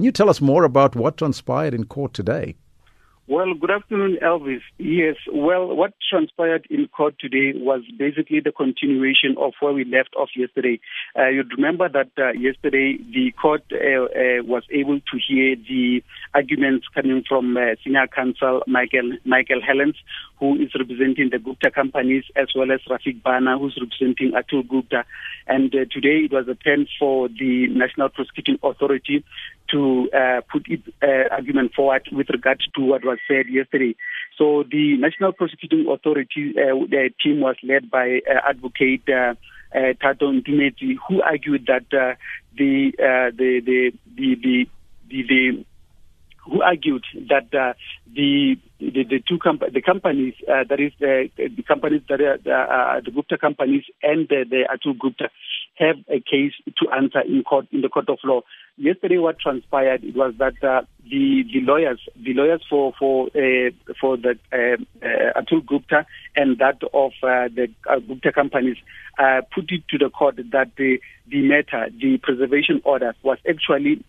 Can you tell us more about what transpired in court today? Well, good afternoon, Elvis. Yes, well, what transpired in court today was basically the continuation of where we left off yesterday. Uh, you'd remember that uh, yesterday the court uh, uh was able to hear the arguments coming from uh, senior counsel Michael Michael Hellens, who is representing the Gupta companies, as well as Rafik Bhana, who's representing Atul Gupta. And uh, today it was a turn for the National Prosecuting Authority to put its argument forward with regard to what was said yesterday. So the National Prosecuting Authority uh, team was led by uh, Advocate uh, uh, Tato Ntumeti, who argued that uh, the, uh, the, the, the, the, the, the who argued that uh, the, the, the two comp- the companies uh, that is the, the companies that are uh, the Gupta companies and the, the Atul Gupta have a case to answer in court in the court of law. Yesterday, what transpired it was that uh, the the lawyers the lawyers for for uh, for the uh, uh, Atul Gupta and that of uh, the uh, Gupta companies put it to the court that the the matter, the preservation order, was actually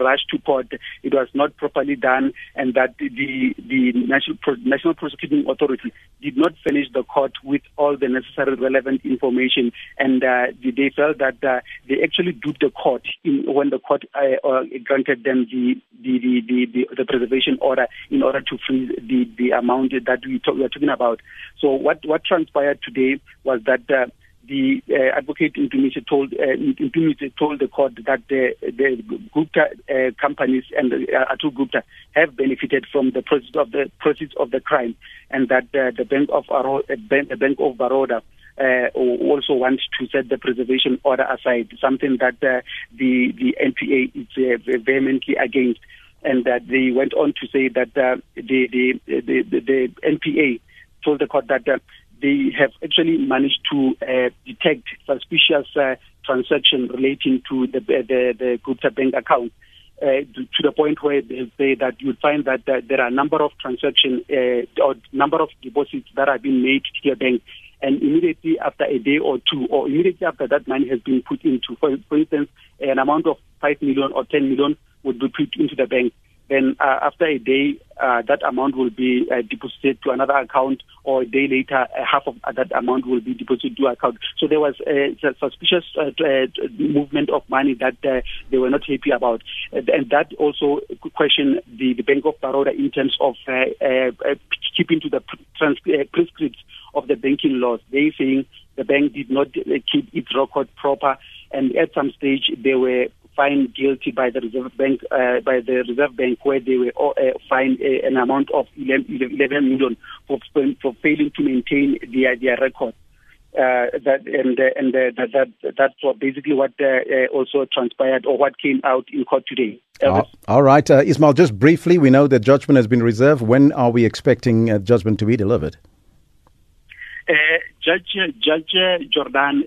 rushed to court. It was not properly done, and that the the National, National Prosecuting Authority did not finish the court with all the necessary relevant information, and they felt that uh, they actually duped the court in, when the court uh, uh, granted them the the, the the, the, the preservation order in order to freeze the the amount that we, talk, we are talking about. So what what transpired today was that. Uh, the uh, advocate Ntumisi told uh, told the court that the, the Gupta uh, companies and uh, Atul Gupta have benefited from the proceeds of the proceeds of the crime, and that uh, the Bank of Aro- uh, the Bank of Baroda uh, also wants to set the preservation order aside, something that uh, the the NPA is uh, vehemently against, and that they went on to say that uh, the, the, the the the NPA told the court that. Uh, they have actually managed to uh, detect suspicious uh, transaction relating to the the, the Gupta bank account. Uh, to the point where they say that you find that uh, there are a number of transactions or number of deposits that have been made to your bank, and immediately after a day or two, or immediately after that money has been put into, for, for instance, an amount of five million or ten million would be put into the bank. Then uh, after a day, uh, that amount will be uh, deposited to another account, or a day later, uh, half of that amount will be deposited to account. So there was a, suspicious uh, uh, movement of money that they were not happy about, and that also questioned the, the Bank of Baroda in terms of keeping to the prescripts of the banking laws. They saying the bank did not keep its record proper, and at some stage they were fined guilty by the Reserve Bank uh, by the Reserve Bank where they were uh, fined uh, an amount of 11, 11 million for for failing to maintain their their record. Uh, that and uh, and uh, that, that that's what basically what also transpired or what came out in court today. all right, Ismail. Just briefly, we know that judgment has been reserved. When are we expecting judgment to be delivered? Judge Judge Jordan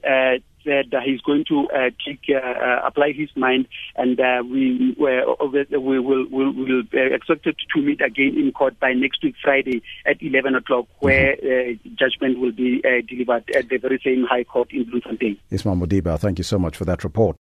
said that he's going to uh, take, uh, uh, apply his mind, and uh, we we will will will expected to meet again in court by next week Friday at 11 o'clock, mm-hmm. where mm-hmm. judgment will be delivered at the very same High Court in Bloemfontein. Ismail Modiba, thank you so much for that report.